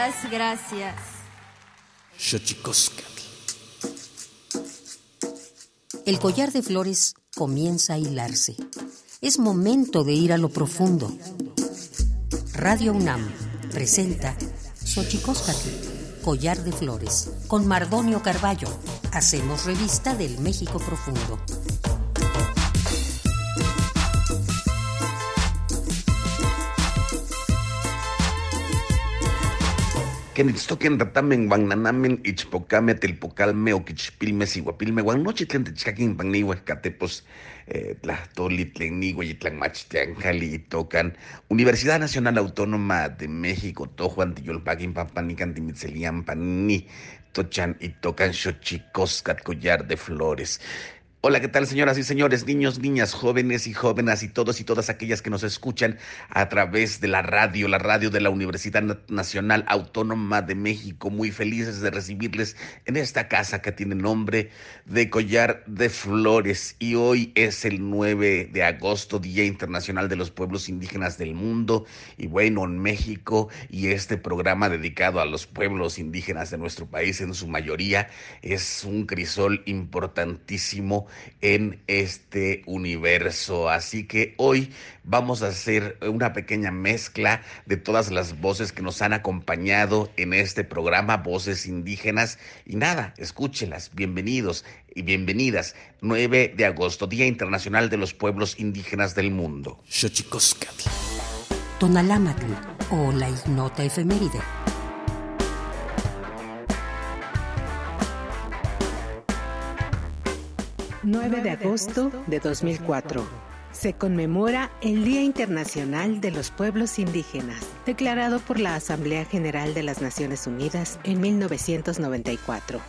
Muchas gracias. El collar de flores comienza a hilarse. Es momento de ir a lo profundo. Radio UNAM presenta Xochicóscatl, collar de flores, con Mardonio Carballo. Hacemos revista del México profundo. Kenitztoken ratamen guananamen ichpocame telpocalme oquichpilme siguapilme guanochi tlen techcaquin pannihueh catepos eh, tlahtoli tlen nihueh y tocan Universidad Nacional Autónoma de México tojuan tiyolpaquin pampanican timitzelian panni tochan y tocan xochicoscat collar de flores. Hola, ¿qué tal señoras y señores, niños, niñas, jóvenes y jóvenes y todos y todas aquellas que nos escuchan a través de la radio, la radio de la Universidad Nacional Autónoma de México? Muy felices de recibirles en esta casa que tiene nombre de Collar de Flores y hoy es el 9 de agosto, Día Internacional de los Pueblos Indígenas del Mundo y bueno, en México y este programa dedicado a los pueblos indígenas de nuestro país en su mayoría es un crisol importantísimo en este universo. Así que hoy vamos a hacer una pequeña mezcla de todas las voces que nos han acompañado en este programa, voces indígenas. Y nada, escúchelas, bienvenidos y bienvenidas. 9 de agosto, Día Internacional de los Pueblos Indígenas del Mundo. Tonalámatl o la ignota efeméride. 9 de agosto de 2004. Se conmemora el Día Internacional de los Pueblos Indígenas, declarado por la Asamblea General de las Naciones Unidas en 1994.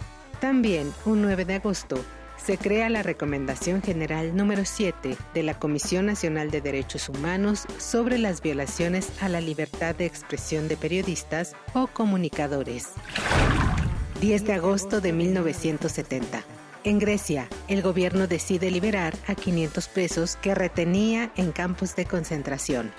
También, un 9 de agosto, se crea la Recomendación General número 7 de la Comisión Nacional de Derechos Humanos sobre las violaciones a la libertad de expresión de periodistas o comunicadores. 10 de agosto de 1970 en Grecia, el gobierno decide liberar a 500 presos que retenía en campos de concentración.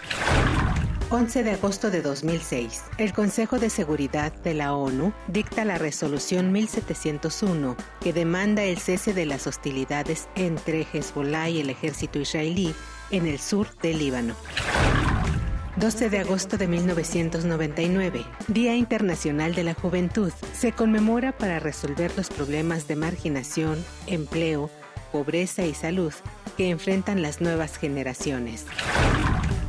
11 de agosto de 2006, el Consejo de Seguridad de la ONU dicta la resolución 1701 que demanda el cese de las hostilidades entre Hezbollah y el ejército israelí en el sur del Líbano. 12 de agosto de 1999, Día Internacional de la Juventud, se conmemora para resolver los problemas de marginación, empleo, pobreza y salud que enfrentan las nuevas generaciones.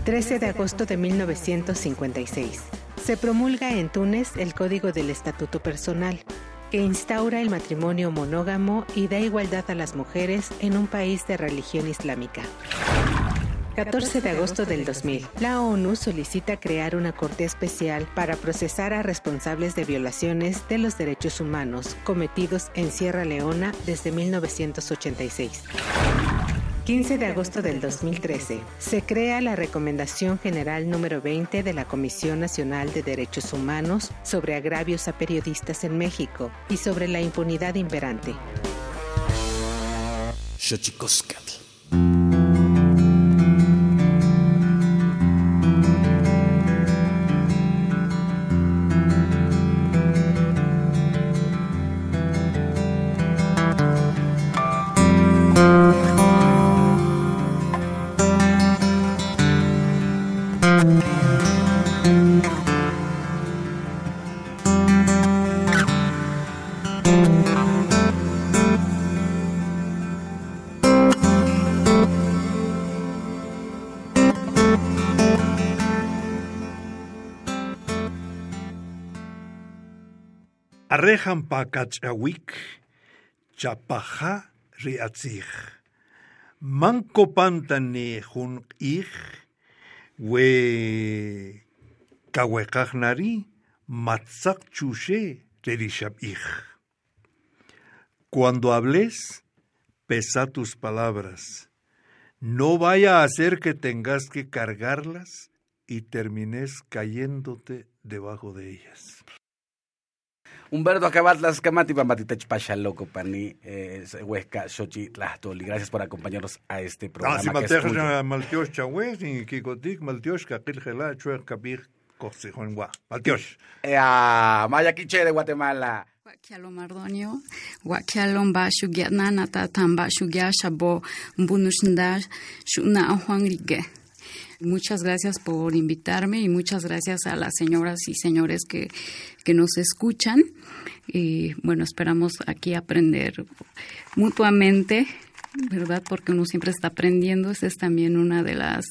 13 de agosto de 1956, se promulga en Túnez el Código del Estatuto Personal, que instaura el matrimonio monógamo y da igualdad a las mujeres en un país de religión islámica. 14 de agosto del 2000, la ONU solicita crear una corte especial para procesar a responsables de violaciones de los derechos humanos cometidos en Sierra Leona desde 1986. 15 de agosto del 2013, se crea la Recomendación General número 20 de la Comisión Nacional de Derechos Humanos sobre agravios a periodistas en México y sobre la impunidad imperante. Arrejan pakachawik, chapaja riatzich. Manco pantane jun ich, we kawekajnari, matzak chushe rerishab ich. Cuando hables, pesa tus palabras. No vaya a hacer que tengas que cargarlas y termines cayéndote debajo de ellas. Humberto Acabatlas, Camati Pamatitech Loco Pani, eh, Huesca, Xochi, Tlahtoli. Gracias por acompañarnos a este programa. Ah, si matejas Maltiosh Chawes, y Kikotik, Maltiosh, Kakilgela, Chuer, Kabir, Cosejonwa. Maltiosh. Ah, Maya Quiche de Guatemala. Guaquialo Mardonio, Guaquialo Mba Shugia Nanata, Tamba Shugia Shabo, Mbunushndar, Shuna Juan Rigue. Muchas gracias por invitarme y muchas gracias a las señoras y señores que, que nos escuchan. Y bueno, esperamos aquí aprender mutuamente, ¿verdad? Porque uno siempre está aprendiendo. Esa es también una de las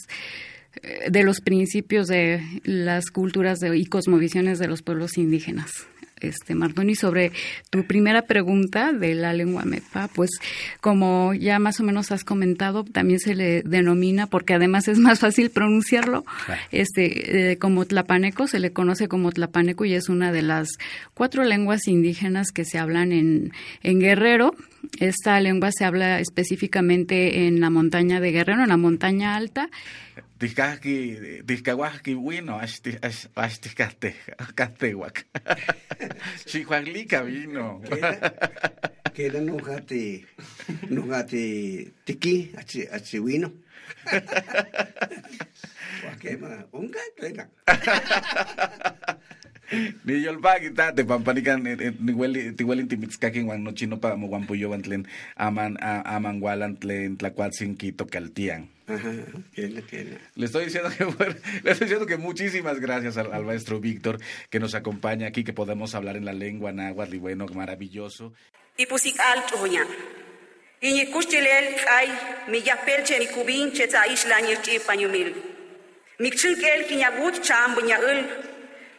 eh, de los principios de las culturas y cosmovisiones de los pueblos indígenas este Mardoni, sobre tu primera pregunta de la lengua mepa, pues como ya más o menos has comentado, también se le denomina, porque además es más fácil pronunciarlo, este eh, como tlapaneco, se le conoce como tlapaneco y es una de las cuatro lenguas indígenas que se hablan en, en Guerrero. Esta lengua se habla específicamente en la montaña de Guerrero, en la montaña alta, Tihkawahki wino, ashtihkate, katewak. Chihuaglica vino. Queda nujati, nujati tiki, achi, achi wino. Wakema, unga, tuena. ni yolpakita tepampanikan nihueli tihueli timitzkakin uan nochi nopa mohuampoyowan tlen aman aman walan tlen tlakuatzin kitokaltian. Le estoy diciendo que le estoy diciendo que muchísimas gracias al, al maestro Víctor que nos acompaña aquí, que podemos hablar en la lengua náhuatl y bueno, maravilloso. Y pusik alto hoña. Y ni kuchilel ay mi yapel che ni kubin che ta isla ni chi panyumil. Mi chinkel ki nyagut chambu nyaul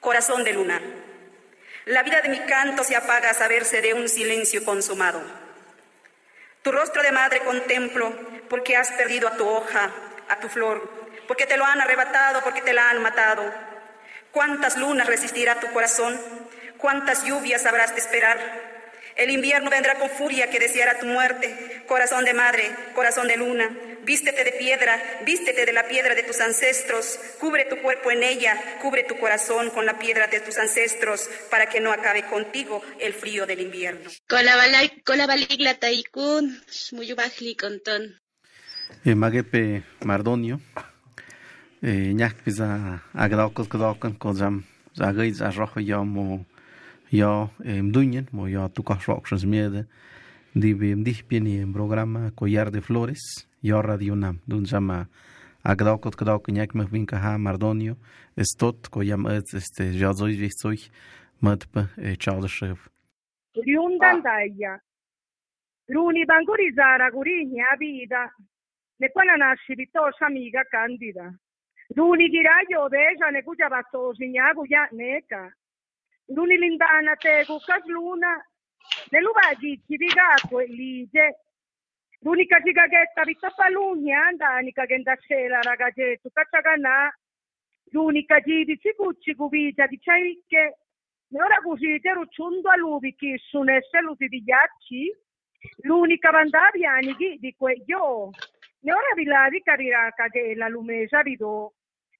Corazón de luna. La vida de mi canto se apaga a saberse de un silencio consumado. Tu rostro de madre contemplo porque has perdido a tu hoja, a tu flor, porque te lo han arrebatado, porque te la han matado. ¿Cuántas lunas resistirá tu corazón? ¿Cuántas lluvias habrás de esperar? El invierno vendrá con furia que deseará tu muerte. Corazón de madre, corazón de luna, Vístete de piedra, vístete de la piedra de tus ancestros, cubre tu cuerpo en ella, cubre tu corazón con la piedra de tus ancestros, para que no acabe contigo el frío del invierno. Eh, magepe Mardonio, eh, zagay zarrojo Jag är Mdunjen och jag tog Karsvaksens med Dibim Dihpin i en program Coyar Flores, jag Radio Nam, Dunjama Agdakot Kdak Njakmeh Vinka Ha Mardonio, Estot Coyam Ötz, este Jazoi Vistoi, Mdp Chaldashev. E, Riundan Daia. Bruni Bangurizzara Gurigni Avida, ne quella nasci Vitoscia amica candida. Runi Giraglio Oveja ne cuja bastosi, ne neca. Nunilindana Kukasluna, Neluvaji Chirigakwe Lige, l'unica gigagetta Vittapalunia, eh, Andanica Gendascela, Ragagetto, Cacciaganà, l'unica giri Cicucci Cuvita di Caiche, e ora così te rucciundo a lui che sono esseluti di ghiacci, l'unica vandaviani di quello. E ora vi lavi cariraca che la lumesa ridò,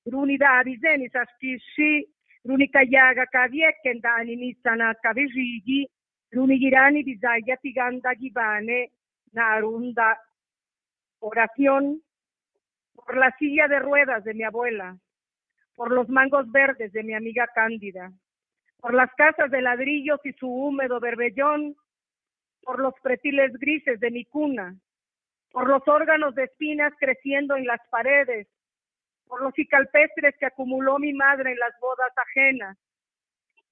l'unità di Zeni sa schissi, l'unica iaga che vi è che andani iniziano a cavesigi l'unica irani di zaglia ti ganda ghibane Narunda. Oración por la silla de ruedas de mi abuela, por los mangos verdes de mi amiga Cándida, por las casas de ladrillos y su húmedo berbellón, por los pretiles grises de mi cuna, por los órganos de espinas creciendo en las paredes, por los cicalpestres que acumuló mi madre en las bodas ajenas,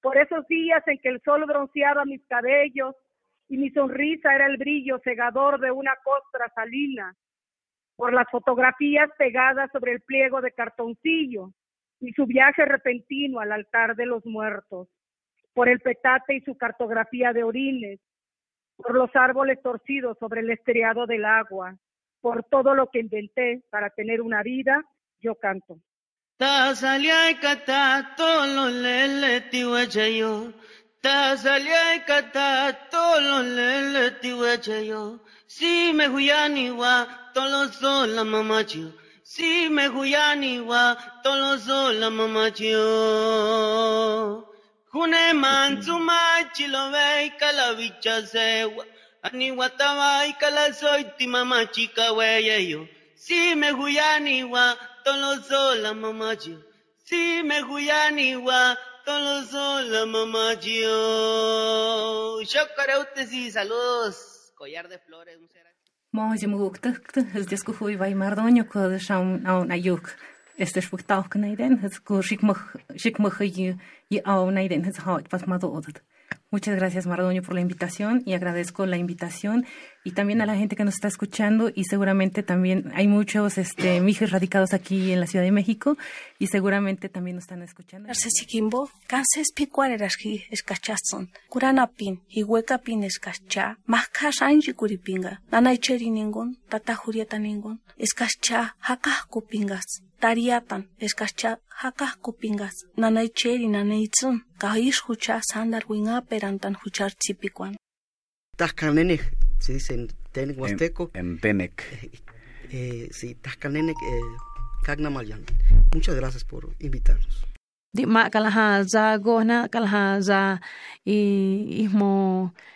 por esos días en que el sol bronceaba mis cabellos y mi sonrisa era el brillo cegador de una costra salina, por las fotografías pegadas sobre el pliego de cartoncillo y su viaje repentino al altar de los muertos, por el petate y su cartografía de orines, por los árboles torcidos sobre el estriado del agua, por todo lo que inventé para tener una vida, yo canto. Tazalia kata tolo lele tiwecheyo. Si me huyani wa tolo sola mamachio. Si me huyani wa tolo sola mamachio. Kune manzuma chilo vei kalavicha sewa. Ani watama ikala soy ti mama chica yo. Si me huyani wa tolo sola mama yo. Si me huyani wa tolo sola mama yo. Shokara sí, saludos. Collar de flores, un Máide mgóachta is dis go chuí bhaid mar dáine chu sem an a dúch. Is er spuchtach na den, het go sikmach i á na den het háit pas má dódat. Muchas gracias, Mardoño, por la invitación y agradezco la invitación y también a la gente que nos está escuchando y seguramente también hay muchos este, mijos radicados aquí en la Ciudad de México y seguramente también nos están escuchando. Arsesikimbo, kanses pikwarerasji eskachazon, kuranapin, hihuekapin escacha, mahkas anji kuripinga, nanaicheri ningun, tata jurieta ningun, escacha hakah kupingas, tariatan, escacha hakah kupingas, nanaicheri nanaitzun, kahish hucha sandar winga perantan huchar tzipikuan. Tascanene, se dice en Tenec Huasteco. En, en Tenec. Eh, sí, Tascanene, eh. Muchas gracias por invitarnos. Di ma kalaha za gona kalaha za i ismo eh,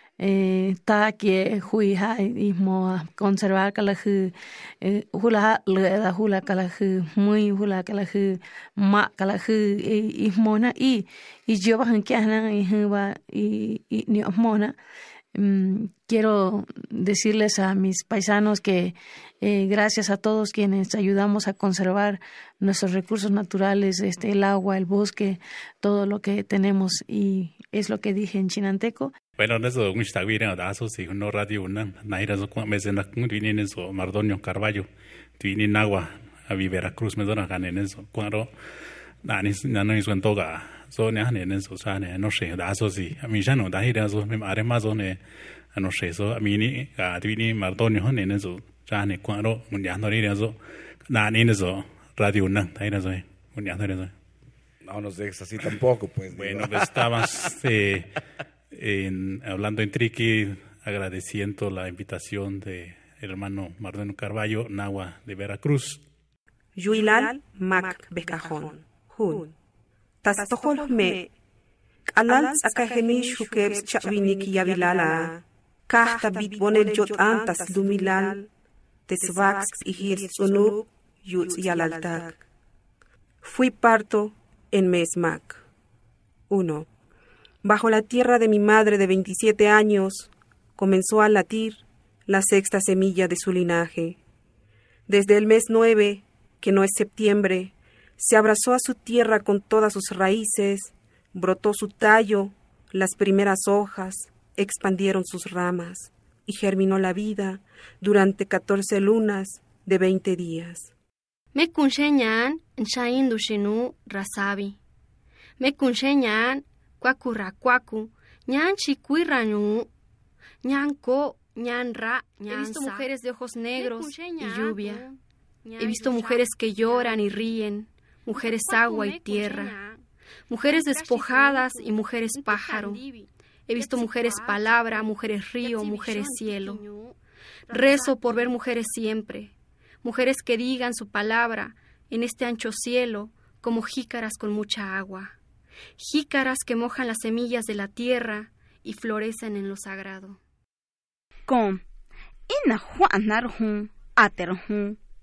ta que hui ha ismo conservar kalahu eh, hula hula kalahu muy hula kalahu ma kalahu ismo na i yo ba han na i ni Mm, quiero decirles a mis paisanos que eh, gracias a todos quienes ayudamos a conservar nuestros recursos naturales, este, el agua, el bosque, todo lo que tenemos y es lo que dije en chinanteco. Bueno, eso un da so si no radio una naira so kwa mese na kun vini eso Mardonio Carballo, vini agua a Veracruz me dona ganen eso. Cuando na ni na no es toga so ne hane nen so sa ne no she da so si mi jano da hi da so me are ma so ne no she so ga ti ni mar do ni hone nen so sa ne kwa ro mun ya no ri so na ni ne so radio na da hi da so mun ya no so no nos dejes así tampoco pues bueno pues estabas eh, en, hablando en triqui agradeciendo la invitación de hermano Mardeno Carballo, Nahua de Veracruz. Yuilal Mac Becajón, Jun. tastohol me qalal tsakahemi shukeb chawinik yavilala kahta bit bonel jot antas lumilal tesvax ihir tsunub yutz yalaltak fui parto en Mesmac 1. Bajo la tierra de mi madre de 27 años comenzó a latir la sexta semilla de su linaje. Desde el mes 9, que no es septiembre, se abrazó a su tierra con todas sus raíces, brotó su tallo, las primeras hojas, expandieron sus ramas, y germinó la vida durante catorce lunas de veinte días. Me kunshenyan nshain dushinu rasabi. Me kunshenyan He visto mujeres de ojos negros y lluvia. He visto mujeres que lloran y ríen mujeres agua y tierra, mujeres despojadas y mujeres pájaro. He visto mujeres palabra, mujeres río, mujeres cielo. Rezo por ver mujeres siempre, mujeres que digan su palabra en este ancho cielo como jícaras con mucha agua, jícaras que mojan las semillas de la tierra y florecen en lo sagrado. Con ina ater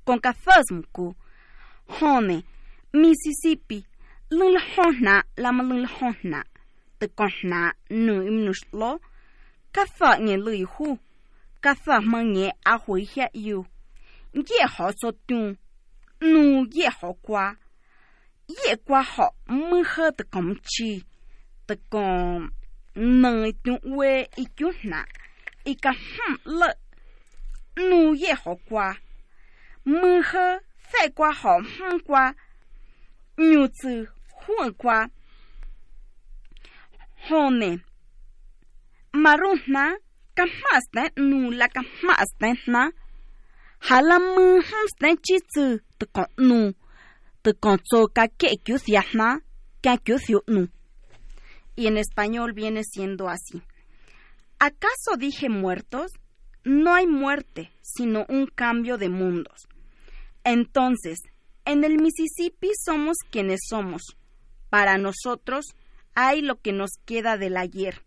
con Mississippi lưng hona lama lưng hona te kona nu imnuslo katha nye lui hu katha manye a hui hia yu ye ho so tu nu ye kwa 夜 qua họ, mưa hơ từ cổng chi từ còn nơi chúng quê y chú nạ. Hâm lợ. Nu ye họ qua. Mưa hơ phải qua họ hâm qua. Nhu từ huân qua. Hồ nè. Mà rút nà cắm mắt nè nu là cắm mắt nè nà. Hà là mưa hâm nè chi từ từ còn nu y en español viene siendo así ¿Acaso dije muertos? No hay muerte, sino un cambio de mundos. Entonces, en el Mississippi somos quienes somos. Para nosotros hay lo que nos queda del ayer,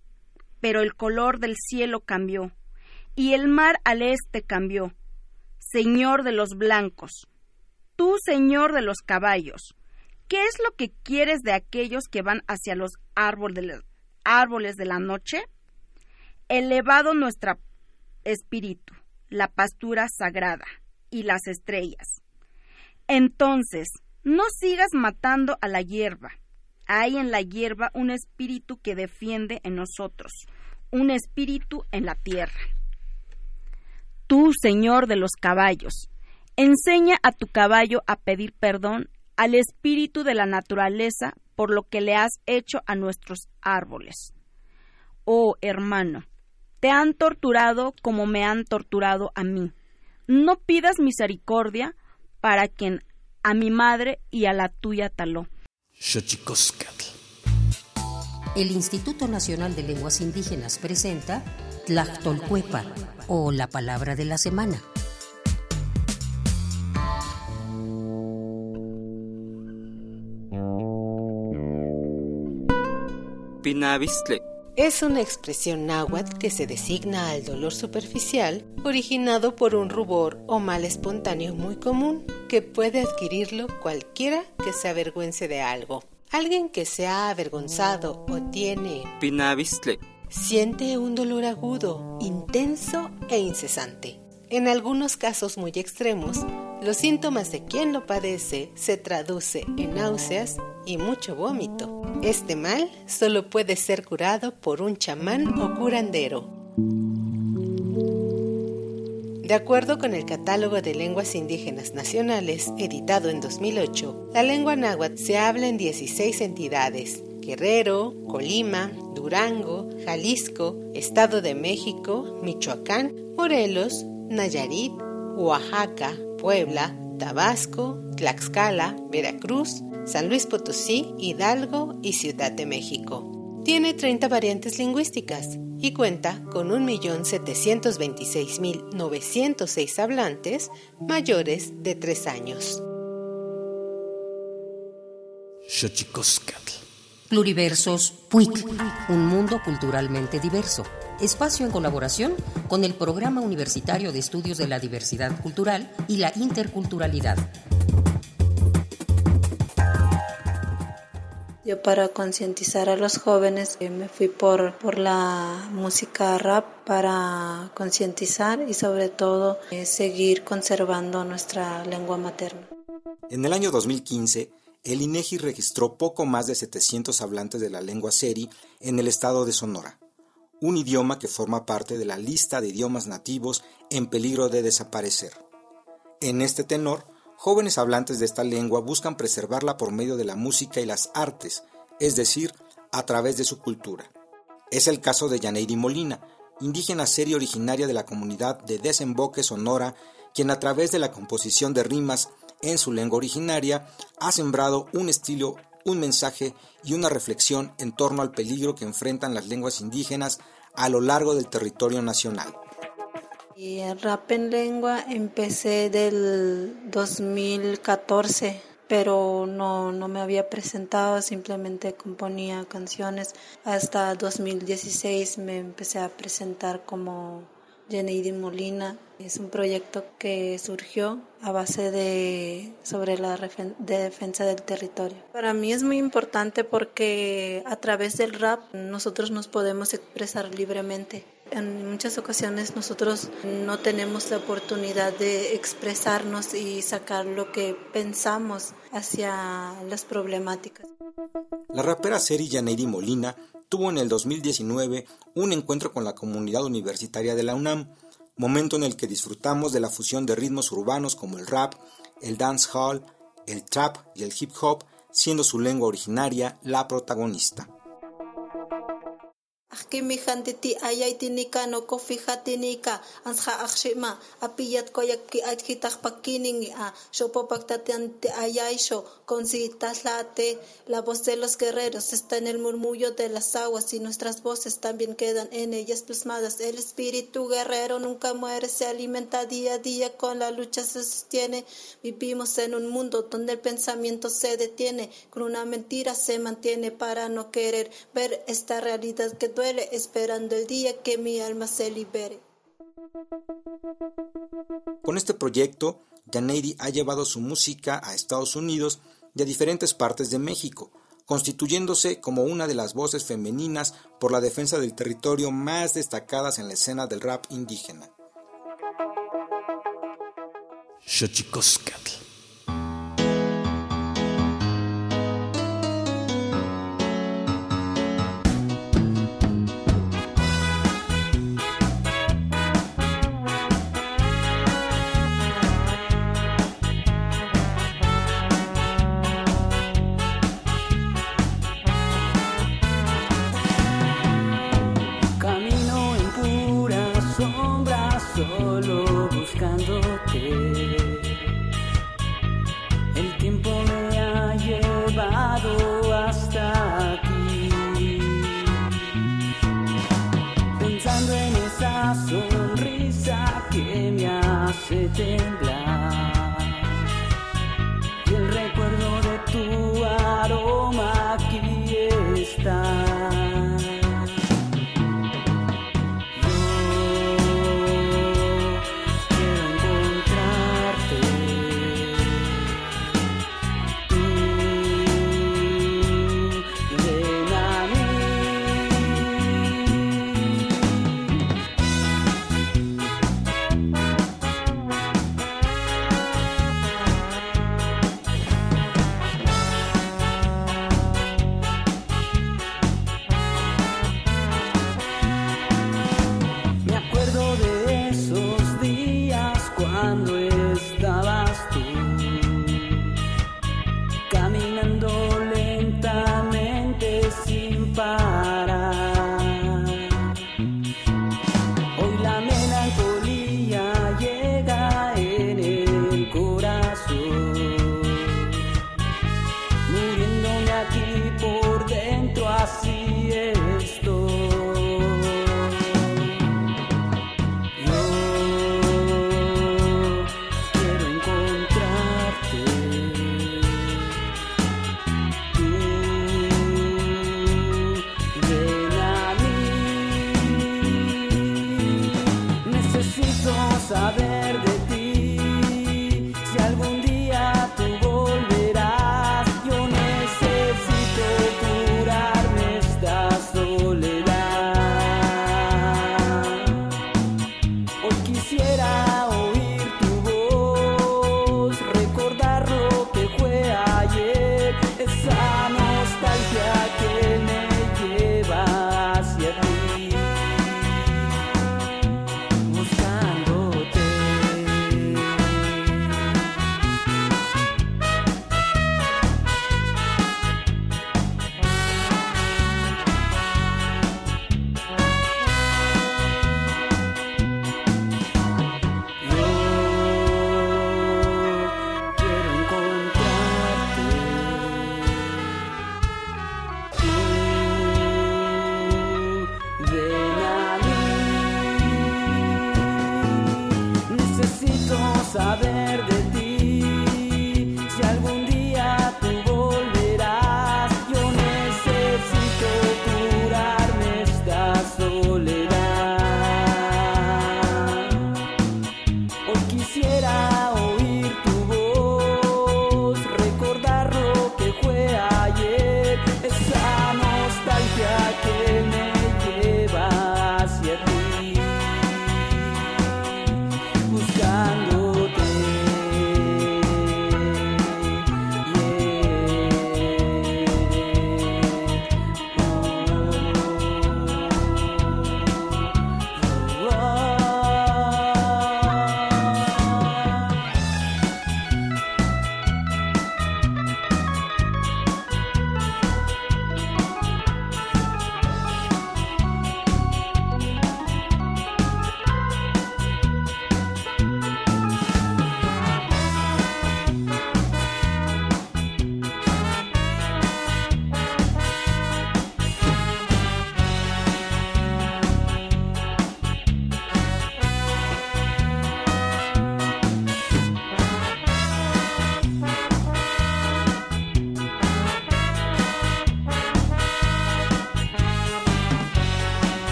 pero el color del cielo cambió. y el mar al este cambió. Señor de los blancos, tú Señor de los caballos, ¿qué es lo que quieres de aquellos que van hacia los árboles, de la noche? Elevado nuestro espíritu, la pastura sagrada y las estrellas. Entonces, no sigas matando a la hierba. Hay en la hierba un espíritu que defiende en nosotros, un espíritu en la tierra. Tú, Señor de los caballos, enseña a tu caballo a pedir perdón al espíritu de la naturaleza por lo que le has hecho a nuestros árboles. Oh hermano, te han torturado como me han torturado a mí. No pidas misericordia para quien a mi madre y a la tuya taló. El Instituto Nacional de Lenguas Indígenas presenta Tlactolcuepa o la palabra de la semana. Es una expresión náhuatl que se designa al dolor superficial originado por un rubor o mal espontáneo muy común que puede adquirirlo cualquiera que se avergüence de algo. Alguien que se ha avergonzado o tiene siente un dolor agudo, intenso e incesante. En algunos casos muy extremos, los síntomas de quien lo padece se traduce en náuseas y mucho vómito. Este mal solo puede ser curado por un chamán o curandero. De acuerdo con el Catálogo de Lenguas Indígenas Nacionales, editado en 2008, la lengua náhuatl se habla en 16 entidades, Guerrero, Colima, Durango, Jalisco, Estado de México, Michoacán, Morelos, Nayarit, Oaxaca, Puebla, Tabasco, Tlaxcala, Veracruz, San Luis Potosí, Hidalgo y Ciudad de México. Tiene 30 variantes lingüísticas y cuenta con 1.726.906 hablantes mayores de 3 años. Pluriversos PUIC, un mundo culturalmente diverso. Espacio en colaboración con el Programa Universitario de Estudios de la Diversidad Cultural y la Interculturalidad. Yo para concientizar a los jóvenes eh, me fui por, por la música rap para concientizar y sobre todo eh, seguir conservando nuestra lengua materna. En el año 2015, el INEGI registró poco más de 700 hablantes de la lengua seri en el estado de Sonora, un idioma que forma parte de la lista de idiomas nativos en peligro de desaparecer. En este tenor, jóvenes hablantes de esta lengua buscan preservarla por medio de la música y las artes, es decir, a través de su cultura. Es el caso de Yaneiri Molina, indígena seria originaria de la comunidad de Desemboque Sonora, quien a través de la composición de rimas en su lengua originaria, ha sembrado un estilo, un mensaje y una reflexión en torno al peligro que enfrentan las lenguas indígenas a lo largo del territorio nacional. Y el rap en lengua empecé del 2014, pero no, no me había presentado, simplemente componía canciones. Hasta 2016 me empecé a presentar como Jenny Molina. Es un proyecto que surgió a base de sobre la defensa del territorio. Para mí es muy importante porque a través del rap nosotros nos podemos expresar libremente. En muchas ocasiones nosotros no tenemos la oportunidad de expresarnos y sacar lo que pensamos hacia las problemáticas. La rapera Seri Janeiri Molina tuvo en el 2019 un encuentro con la comunidad universitaria de la UNAM, momento en el que disfrutamos de la fusión de ritmos urbanos como el rap, el dancehall, el trap y el hip hop, siendo su lengua originaria la protagonista. Akimi ti ayay tinika no kofi hatinika ansha akshima apiyat ajkitak pakining a shopo te ayay sho con si taslate la voz de los guerreros está en el murmullo de las aguas y nuestras voces también quedan en ellas plasmadas. El espíritu guerrero nunca muere se alimenta día a día con la lucha se sostiene. Vivimos en un mundo donde el pensamiento se detiene con una mentira se mantiene para no querer ver esta realidad que duele esperando el día que mi alma se libere. Con este proyecto, Janeidi ha llevado su música a Estados Unidos y a diferentes partes de México, constituyéndose como una de las voces femeninas por la defensa del territorio más destacadas en la escena del rap indígena. Xochicoscatl.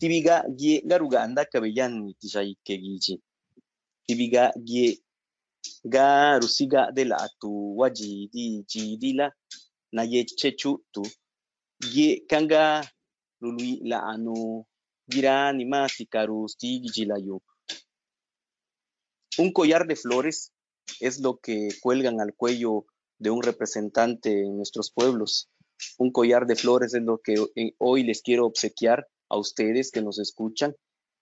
Tibiga gie garuganda kabellan tijay kegichi. Tibiga gie garusiga de la tu waji di jidila na ye chechu tu gie kanga lului la anu gira ni masi karusti yo. Un collar de flores es lo que cuelgan al cuello de un representante en nuestros pueblos. Un collar de flores es lo que hoy les quiero obsequiar a ustedes que nos escuchan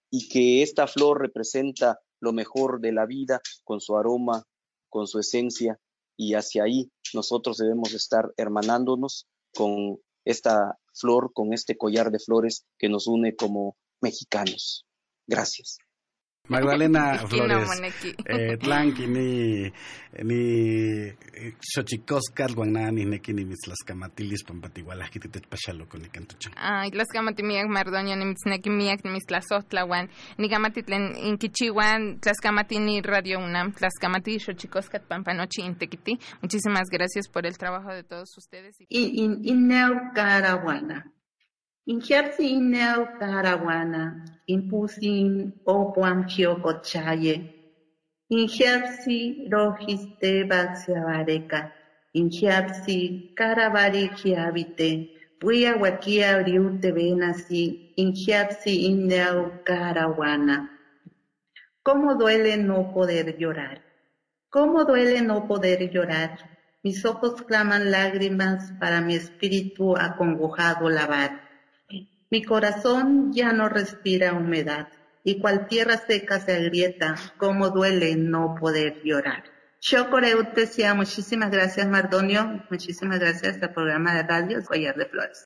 y que esta flor representa lo mejor de la vida con su aroma, con su esencia y hacia ahí nosotros debemos estar hermanándonos con esta flor, con este collar de flores que nos une como mexicanos. Gracias. Magdalena Flores, eh, tlanqui ni ni xochicoscal guanani neki ni mitzlascamatilis pampatihualajki titechpaxaloko nikantuchan. Ay, tlascamatimiak mardoña ni mitznekimiak ni mitztlasohtlahuan, nikamati tlen inkichihuan tlascamatini Radio UNAM, tlascamati xochicoscat pampanochi intekiti. Muchísimas gracias por el trabajo de todos ustedes. In, in, in Caraguana. Injersi inel Caraguana, impusin opuam chiocochaye. Injersi rojiste baxiabareca. Injersi carabari chiabite. Puya huaquia riute venasi. Injersi inel Caraguana. ¿Cómo duele no poder llorar? ¿Cómo duele no poder llorar? Mis ojos claman lágrimas para mi espíritu acongojado lavar. Mi corazón ya no respira humedad y cual tierra seca se agrieta, como duele no poder llorar. Yo decía muchísimas gracias Mardonio, muchísimas gracias al programa de radio Collar de Flores.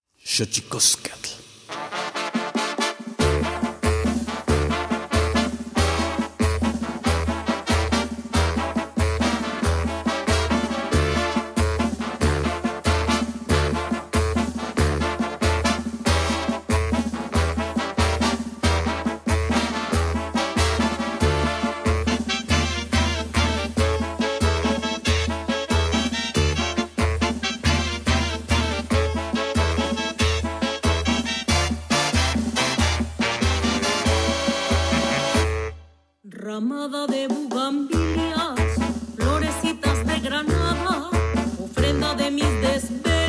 ramada de bugambilias, florecitas de granada, ofrenda de mis desvelos.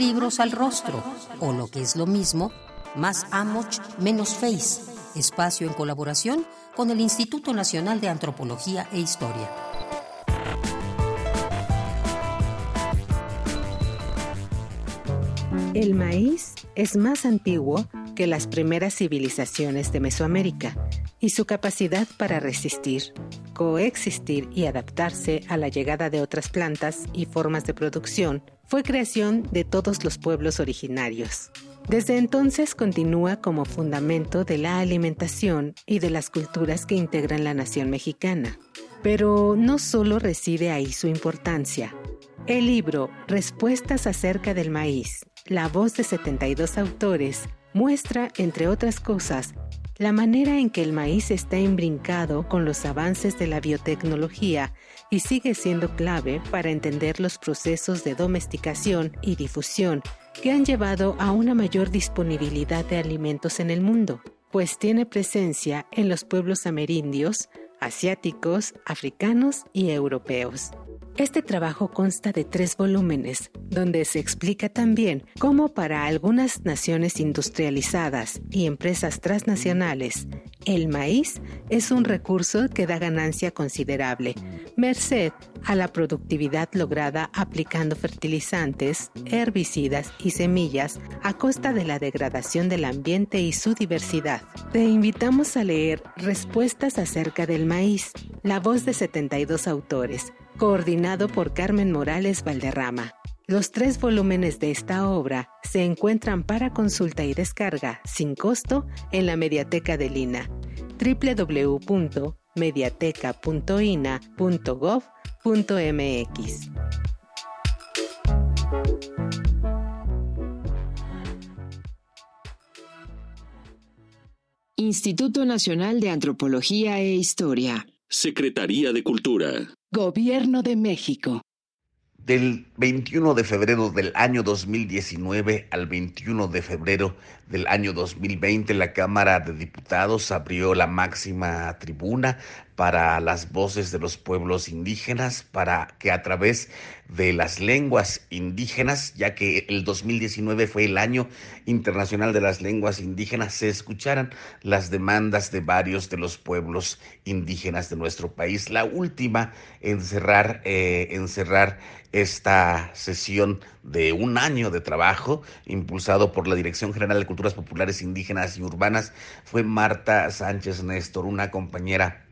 Libros al rostro, o lo que es lo mismo, más Amoch, menos Face, espacio en colaboración con el Instituto Nacional de Antropología e Historia. El maíz es más antiguo que las primeras civilizaciones de Mesoamérica y su capacidad para resistir, coexistir y adaptarse a la llegada de otras plantas y formas de producción fue creación de todos los pueblos originarios. Desde entonces continúa como fundamento de la alimentación y de las culturas que integran la nación mexicana. Pero no solo reside ahí su importancia. El libro Respuestas acerca del maíz la voz de 72 autores muestra, entre otras cosas, la manera en que el maíz está imbrincado con los avances de la biotecnología y sigue siendo clave para entender los procesos de domesticación y difusión que han llevado a una mayor disponibilidad de alimentos en el mundo, pues tiene presencia en los pueblos amerindios, asiáticos, africanos y europeos. Este trabajo consta de tres volúmenes, donde se explica también cómo para algunas naciones industrializadas y empresas transnacionales, el maíz es un recurso que da ganancia considerable, merced a la productividad lograda aplicando fertilizantes, herbicidas y semillas a costa de la degradación del ambiente y su diversidad. Te invitamos a leer Respuestas acerca del maíz, la voz de 72 autores, coordinado por Carmen Morales Valderrama. Los tres volúmenes de esta obra se encuentran para consulta y descarga sin costo en la Mediateca de Lina www.mediateca.ina.gov.mx. Instituto Nacional de Antropología e Historia. Secretaría de Cultura. Gobierno de México. Del 21 de febrero del año 2019 al 21 de febrero del año 2020, la Cámara de Diputados abrió la máxima tribuna para las voces de los pueblos indígenas, para que a través de las lenguas indígenas, ya que el 2019 fue el año internacional de las lenguas indígenas, se escucharan las demandas de varios de los pueblos indígenas de nuestro país. La última en cerrar, eh, en cerrar esta sesión de un año de trabajo impulsado por la Dirección General de Culturas Populares Indígenas y Urbanas fue Marta Sánchez Néstor, una compañera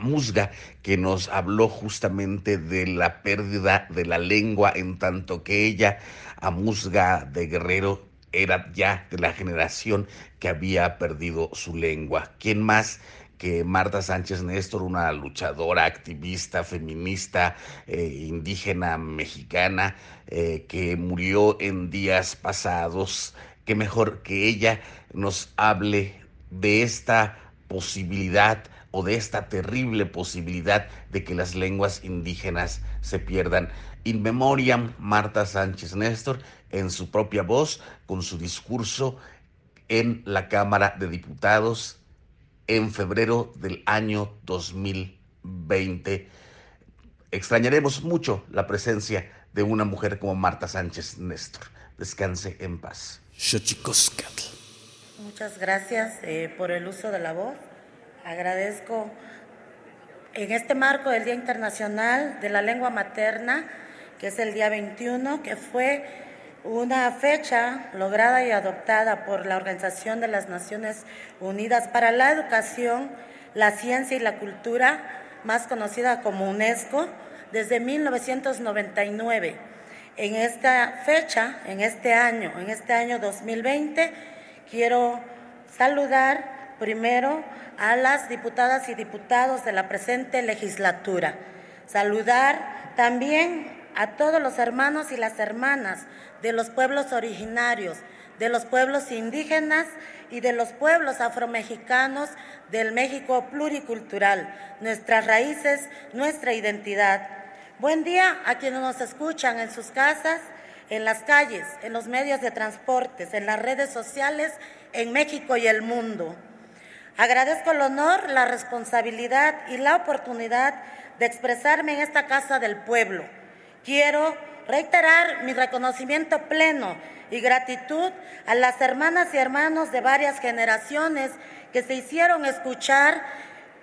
musga que nos habló justamente de la pérdida de la lengua en tanto que ella, a musga de Guerrero, era ya de la generación que había perdido su lengua. ¿Quién más? que Marta Sánchez Néstor, una luchadora, activista, feminista, eh, indígena mexicana, eh, que murió en días pasados, que mejor que ella nos hable de esta posibilidad o de esta terrible posibilidad de que las lenguas indígenas se pierdan. In memoriam, Marta Sánchez Néstor, en su propia voz, con su discurso en la Cámara de Diputados en febrero del año 2020. Extrañaremos mucho la presencia de una mujer como Marta Sánchez Néstor. Descanse en paz. Muchas gracias eh, por el uso de la voz. Agradezco en este marco del Día Internacional de la Lengua Materna, que es el día 21, que fue una fecha lograda y adoptada por la Organización de las Naciones Unidas para la Educación, la Ciencia y la Cultura, más conocida como UNESCO, desde 1999. En esta fecha, en este año, en este año 2020, quiero saludar primero a las diputadas y diputados de la presente legislatura. Saludar también a todos los hermanos y las hermanas de los pueblos originarios, de los pueblos indígenas y de los pueblos afromexicanos del México pluricultural, nuestras raíces, nuestra identidad. Buen día a quienes nos escuchan en sus casas, en las calles, en los medios de transportes, en las redes sociales, en México y el mundo. Agradezco el honor, la responsabilidad y la oportunidad de expresarme en esta casa del pueblo Quiero reiterar mi reconocimiento pleno y gratitud a las hermanas y hermanos de varias generaciones que se hicieron escuchar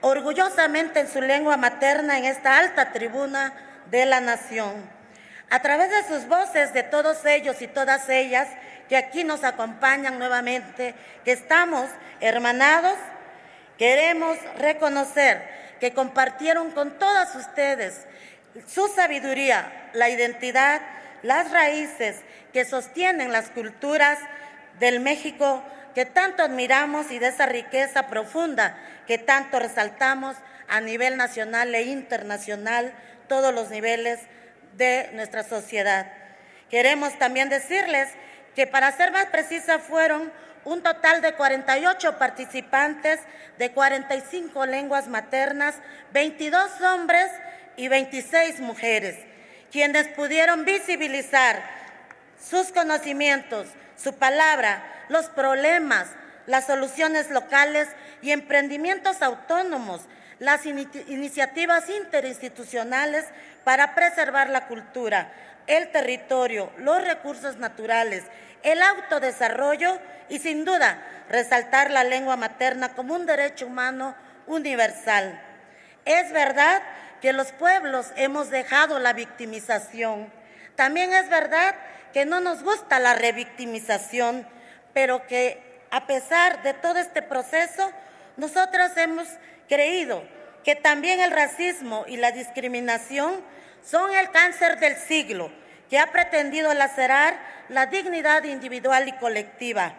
orgullosamente en su lengua materna en esta alta tribuna de la nación. A través de sus voces, de todos ellos y todas ellas que aquí nos acompañan nuevamente, que estamos hermanados, queremos reconocer que compartieron con todas ustedes su sabiduría, la identidad, las raíces que sostienen las culturas del México que tanto admiramos y de esa riqueza profunda que tanto resaltamos a nivel nacional e internacional, todos los niveles de nuestra sociedad. Queremos también decirles que para ser más precisa fueron un total de 48 participantes de 45 lenguas maternas, 22 hombres y 26 mujeres, quienes pudieron visibilizar sus conocimientos, su palabra, los problemas, las soluciones locales y emprendimientos autónomos, las iniciativas interinstitucionales para preservar la cultura, el territorio, los recursos naturales, el autodesarrollo y sin duda resaltar la lengua materna como un derecho humano universal. Es verdad que los pueblos hemos dejado la victimización. También es verdad que no nos gusta la revictimización, pero que a pesar de todo este proceso, nosotros hemos creído que también el racismo y la discriminación son el cáncer del siglo que ha pretendido lacerar la dignidad individual y colectiva.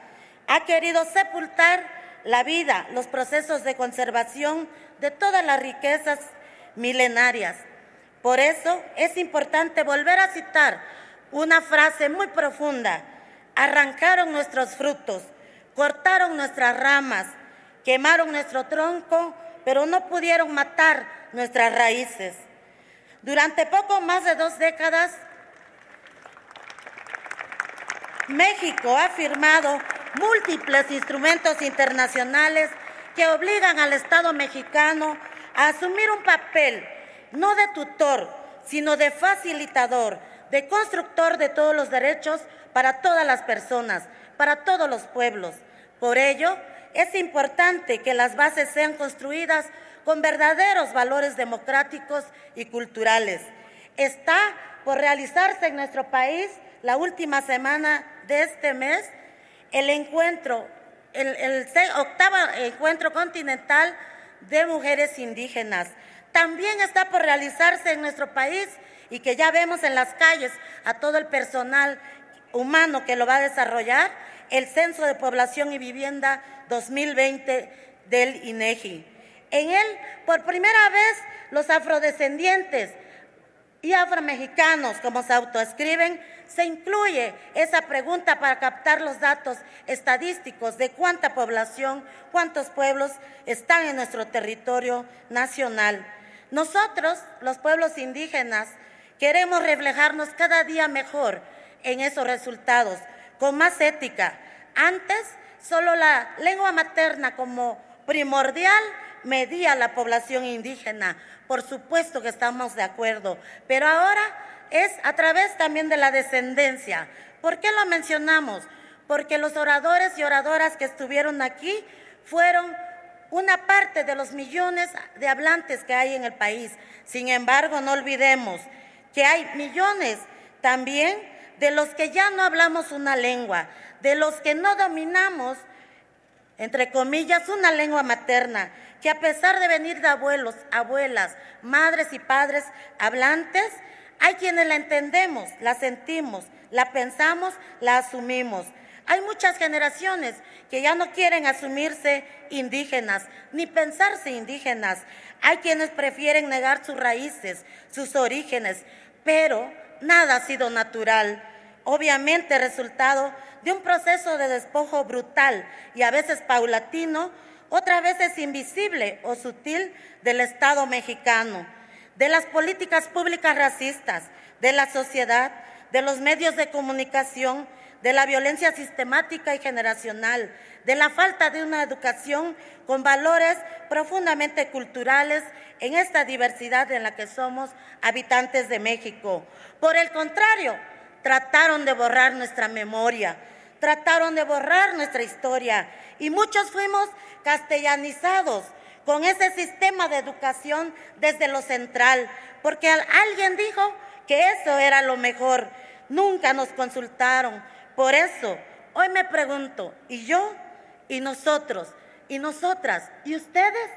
Ha querido sepultar la vida, los procesos de conservación de todas las riquezas milenarias. Por eso es importante volver a citar una frase muy profunda. Arrancaron nuestros frutos, cortaron nuestras ramas, quemaron nuestro tronco, pero no pudieron matar nuestras raíces. Durante poco más de dos décadas, México ha firmado múltiples instrumentos internacionales que obligan al Estado mexicano a asumir un papel no de tutor, sino de facilitador, de constructor de todos los derechos para todas las personas, para todos los pueblos. Por ello, es importante que las bases sean construidas con verdaderos valores democráticos y culturales. Está por realizarse en nuestro país la última semana de este mes el encuentro, el, octavo encuentro continental de mujeres indígenas. También está por realizarse en nuestro país y que ya vemos en las calles a todo el personal humano que lo va a desarrollar, el Censo de Población y Vivienda 2020 del INEGI. En él, por primera vez, los afrodescendientes y afromexicanos, como se autoescriben, se incluye esa pregunta para captar los datos estadísticos de cuánta población, cuántos pueblos están en nuestro territorio nacional. Nosotros, los pueblos indígenas, queremos reflejarnos cada día mejor en esos resultados, con más ética. Antes, solo la lengua materna como primordial medía la población indígena. Por supuesto que estamos de acuerdo, pero ahora es a través también de la descendencia. ¿Por qué lo mencionamos? Porque los oradores y oradoras que estuvieron aquí fueron una parte de los millones de hablantes que hay en el país. Sin embargo, no olvidemos que hay millones también de los que ya no hablamos una lengua, de los que no dominamos, entre comillas, una lengua materna que a pesar de venir de abuelos, abuelas, madres y padres hablantes, hay quienes la entendemos, la sentimos, la pensamos, la asumimos. Hay muchas generaciones que ya no quieren asumirse indígenas ni pensarse indígenas. Hay quienes prefieren negar sus raíces, sus orígenes, pero nada ha sido natural. Obviamente resultado de un proceso de despojo brutal y a veces paulatino otra vez es invisible o sutil del Estado mexicano, de las políticas públicas racistas, de la sociedad, de los medios de comunicación, de la violencia sistemática y generacional, de la falta de una educación con valores profundamente culturales en esta diversidad en la que somos habitantes de México. Por el contrario, trataron de borrar nuestra memoria, trataron de borrar nuestra historia y muchos fuimos castellanizados con ese sistema de educación desde lo central, porque alguien dijo que eso era lo mejor. Nunca nos consultaron. Por eso, hoy me pregunto, ¿y yo? ¿Y nosotros? ¿Y nosotras? ¿Y ustedes?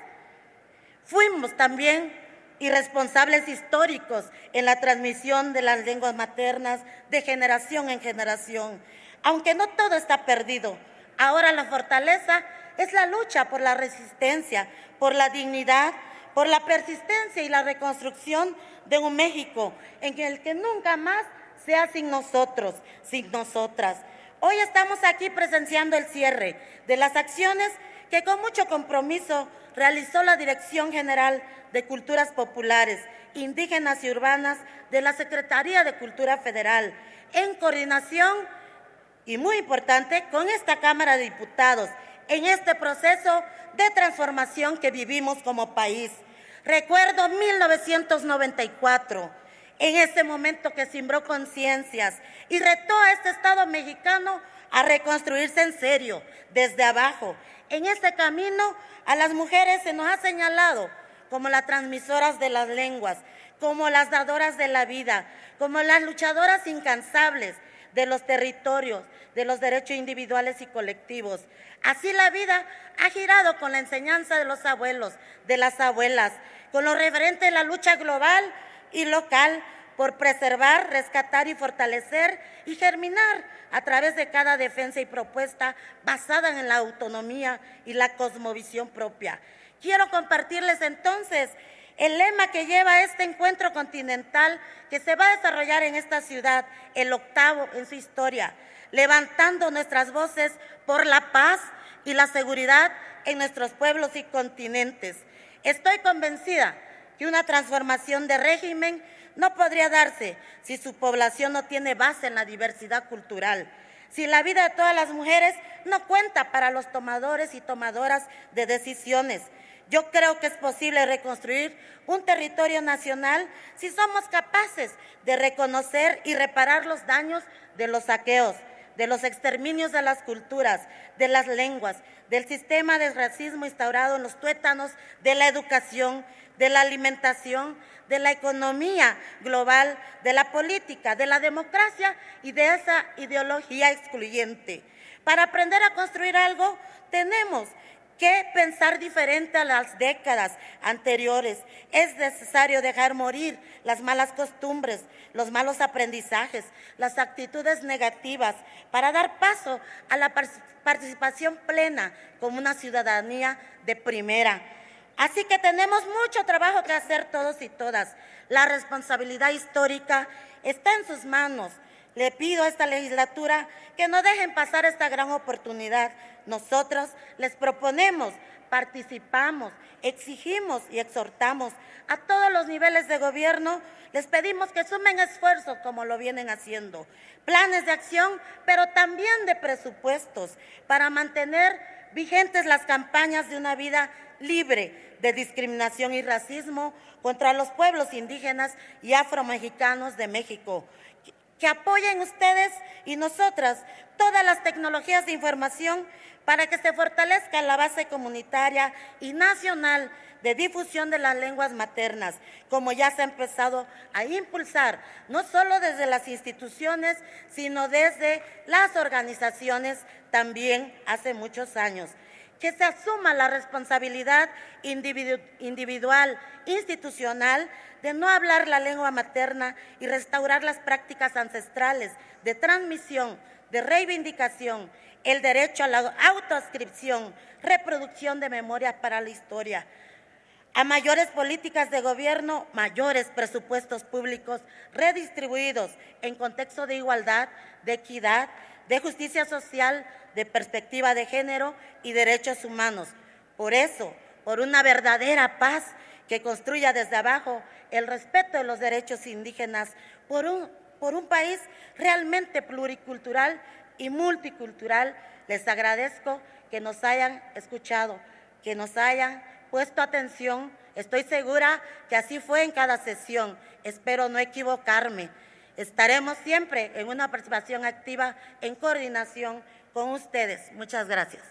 Fuimos también irresponsables históricos en la transmisión de las lenguas maternas de generación en generación. Aunque no todo está perdido, ahora la fortaleza es la lucha por la resistencia, por la dignidad, por la persistencia y la reconstrucción de un México en el que nunca más sea sin nosotros, sin nosotras. Hoy estamos aquí presenciando el cierre de las acciones que con mucho compromiso realizó la Dirección General de Culturas Populares, Indígenas y Urbanas de la Secretaría de Cultura Federal, en coordinación y muy importante con esta Cámara de Diputados en este proceso de transformación que vivimos como país. Recuerdo 1994, en ese momento que simbró conciencias y retó a este Estado mexicano a reconstruirse en serio, desde abajo. En este camino a las mujeres se nos ha señalado como las transmisoras de las lenguas, como las dadoras de la vida, como las luchadoras incansables de los territorios, de los derechos individuales y colectivos. Así la vida ha girado con la enseñanza de los abuelos, de las abuelas, con lo referente a la lucha global y local por preservar, rescatar y fortalecer y germinar a través de cada defensa y propuesta basada en la autonomía y la cosmovisión propia. Quiero compartirles entonces el lema que lleva este encuentro continental que se va a desarrollar en esta ciudad, el octavo en su historia, levantando nuestras voces por la paz y la seguridad en nuestros pueblos y continentes. Estoy convencida que una transformación de régimen no podría darse si su población no tiene base en la diversidad cultural, si la vida de todas las mujeres no cuenta para los tomadores y tomadoras de decisiones. Yo creo que es posible reconstruir un territorio nacional si somos capaces de reconocer y reparar los daños de los saqueos, de los exterminios de las culturas, de las lenguas, del sistema de racismo instaurado en los tuétanos, de la educación, de la alimentación, de la economía global, de la política, de la democracia y de esa ideología excluyente. Para aprender a construir algo, tenemos que pensar diferente a las décadas anteriores. Es necesario dejar morir las malas costumbres, los malos aprendizajes, las actitudes negativas para dar paso a la participación plena como una ciudadanía de primera. Así que tenemos mucho trabajo que hacer todos y todas. La responsabilidad histórica está en sus manos. Le pido a esta legislatura que no dejen pasar esta gran oportunidad. Nosotros les proponemos, participamos, exigimos y exhortamos a todos los niveles de gobierno. Les pedimos que sumen esfuerzos como lo vienen haciendo. Planes de acción, pero también de presupuestos para mantener vigentes las campañas de una vida libre de discriminación y racismo contra los pueblos indígenas y afromexicanos de México que apoyen ustedes y nosotras todas las tecnologías de información para que se fortalezca la base comunitaria y nacional de difusión de las lenguas maternas, como ya se ha empezado a impulsar, no solo desde las instituciones, sino desde las organizaciones también hace muchos años que se asuma la responsabilidad individual, institucional, de no hablar la lengua materna y restaurar las prácticas ancestrales de transmisión, de reivindicación, el derecho a la autoascripción, reproducción de memoria para la historia. A mayores políticas de gobierno, mayores presupuestos públicos redistribuidos en contexto de igualdad, de equidad, de justicia social, de perspectiva de género y derechos humanos. Por eso, por una verdadera paz que construya desde abajo el respeto de los derechos indígenas, por un, por un país realmente pluricultural, y multicultural, les agradezco que nos hayan escuchado, que nos hayan puesto atención. Estoy segura que así fue en cada sesión. Espero no equivocarme. Estaremos siempre en una participación activa en coordinación con ustedes. Muchas gracias.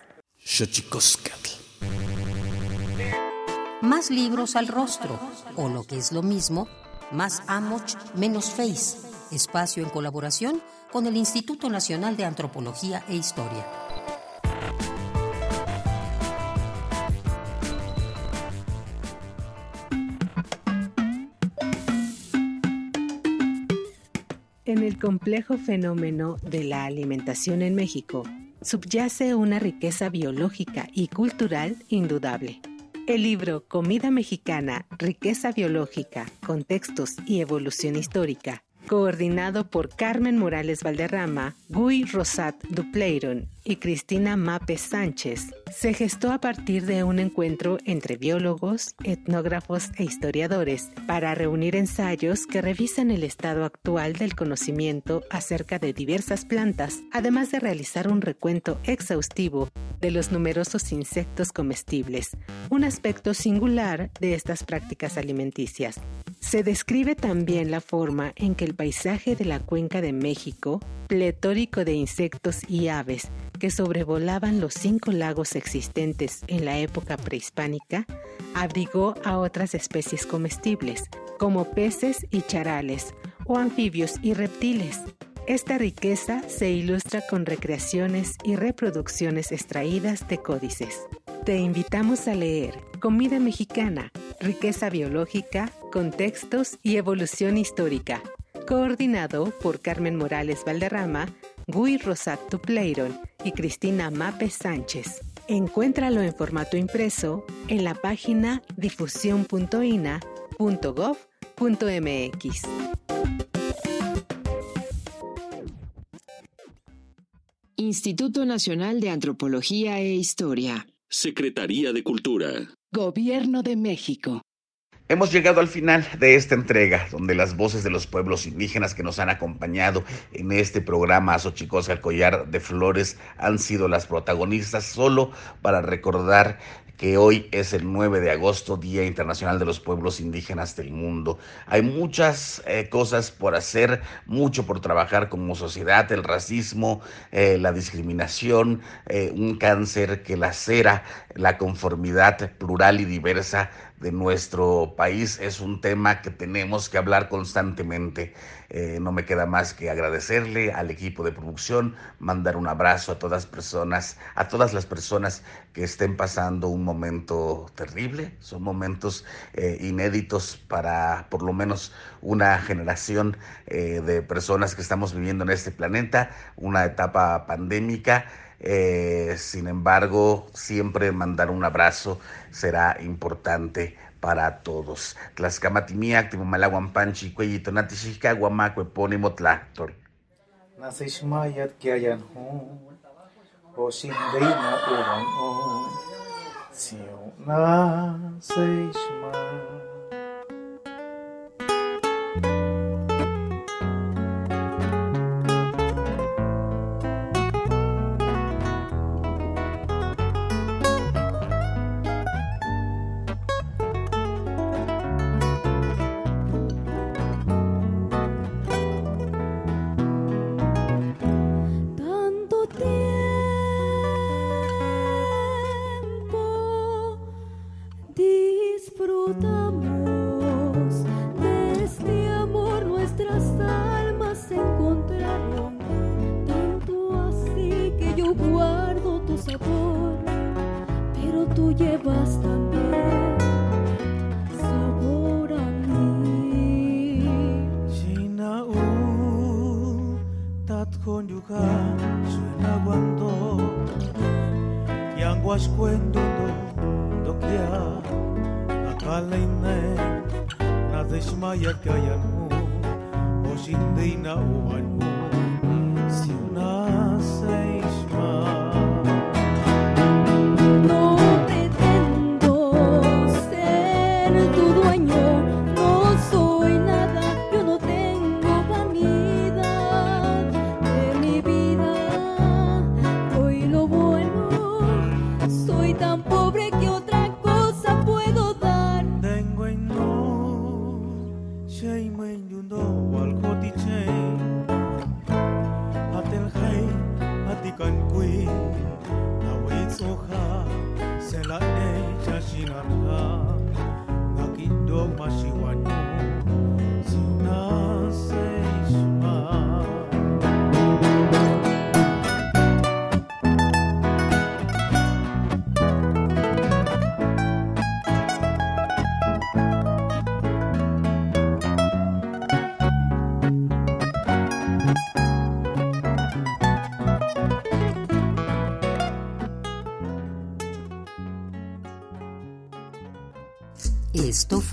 Más libros al rostro, o lo que es lo mismo, más Amoch, menos Face. Espacio en colaboración con el Instituto Nacional de Antropología e Historia. En el complejo fenómeno de la alimentación en México subyace una riqueza biológica y cultural indudable. El libro Comida Mexicana, Riqueza Biológica, Contextos y Evolución Histórica coordinado por Carmen Morales Valderrama, Guy Rosat Dupleiron y Cristina Mape Sánchez, se gestó a partir de un encuentro entre biólogos, etnógrafos e historiadores para reunir ensayos que revisan el estado actual del conocimiento acerca de diversas plantas, además de realizar un recuento exhaustivo de los numerosos insectos comestibles, un aspecto singular de estas prácticas alimenticias. Se describe también la forma en que el paisaje de la cuenca de México, pletórico de insectos y aves que sobrevolaban los cinco lagos existentes en la época prehispánica, abrigó a otras especies comestibles, como peces y charales, o anfibios y reptiles. Esta riqueza se ilustra con recreaciones y reproducciones extraídas de códices. Te invitamos a leer Comida Mexicana, Riqueza Biológica, Contextos y Evolución Histórica, coordinado por Carmen Morales Valderrama, Guy Rosat Tupleiron y Cristina Mape Sánchez. Encuéntralo en formato impreso en la página difusión.ina.gov.mx. Instituto Nacional de Antropología e Historia. Secretaría de Cultura. Gobierno de México. Hemos llegado al final de esta entrega, donde las voces de los pueblos indígenas que nos han acompañado en este programa Xochicosca el Collar de Flores han sido las protagonistas, solo para recordar que hoy es el 9 de agosto, Día Internacional de los Pueblos Indígenas del Mundo. Hay muchas eh, cosas por hacer, mucho por trabajar como sociedad, el racismo, eh, la discriminación, eh, un cáncer que lacera la conformidad plural y diversa de nuestro país es un tema que tenemos que hablar constantemente. Eh, no me queda más que agradecerle al equipo de producción, mandar un abrazo a todas personas, a todas las personas que estén pasando un momento terrible. Son momentos eh, inéditos para por lo menos una generación eh, de personas que estamos viviendo en este planeta, una etapa pandémica. Sin embargo, siempre mandar un abrazo será importante para todos. Tlaxcamatimiac, Timomalaguampanchi, Cuellito, Natishica, Guamaco, Epónimo, Tlactol. Nasishmayat Oshindeina Sio Nasishmayat. coniugal zuen aguanto Yango askuendo do dokia Akala ine na desmaya kayanu Osinde o uanu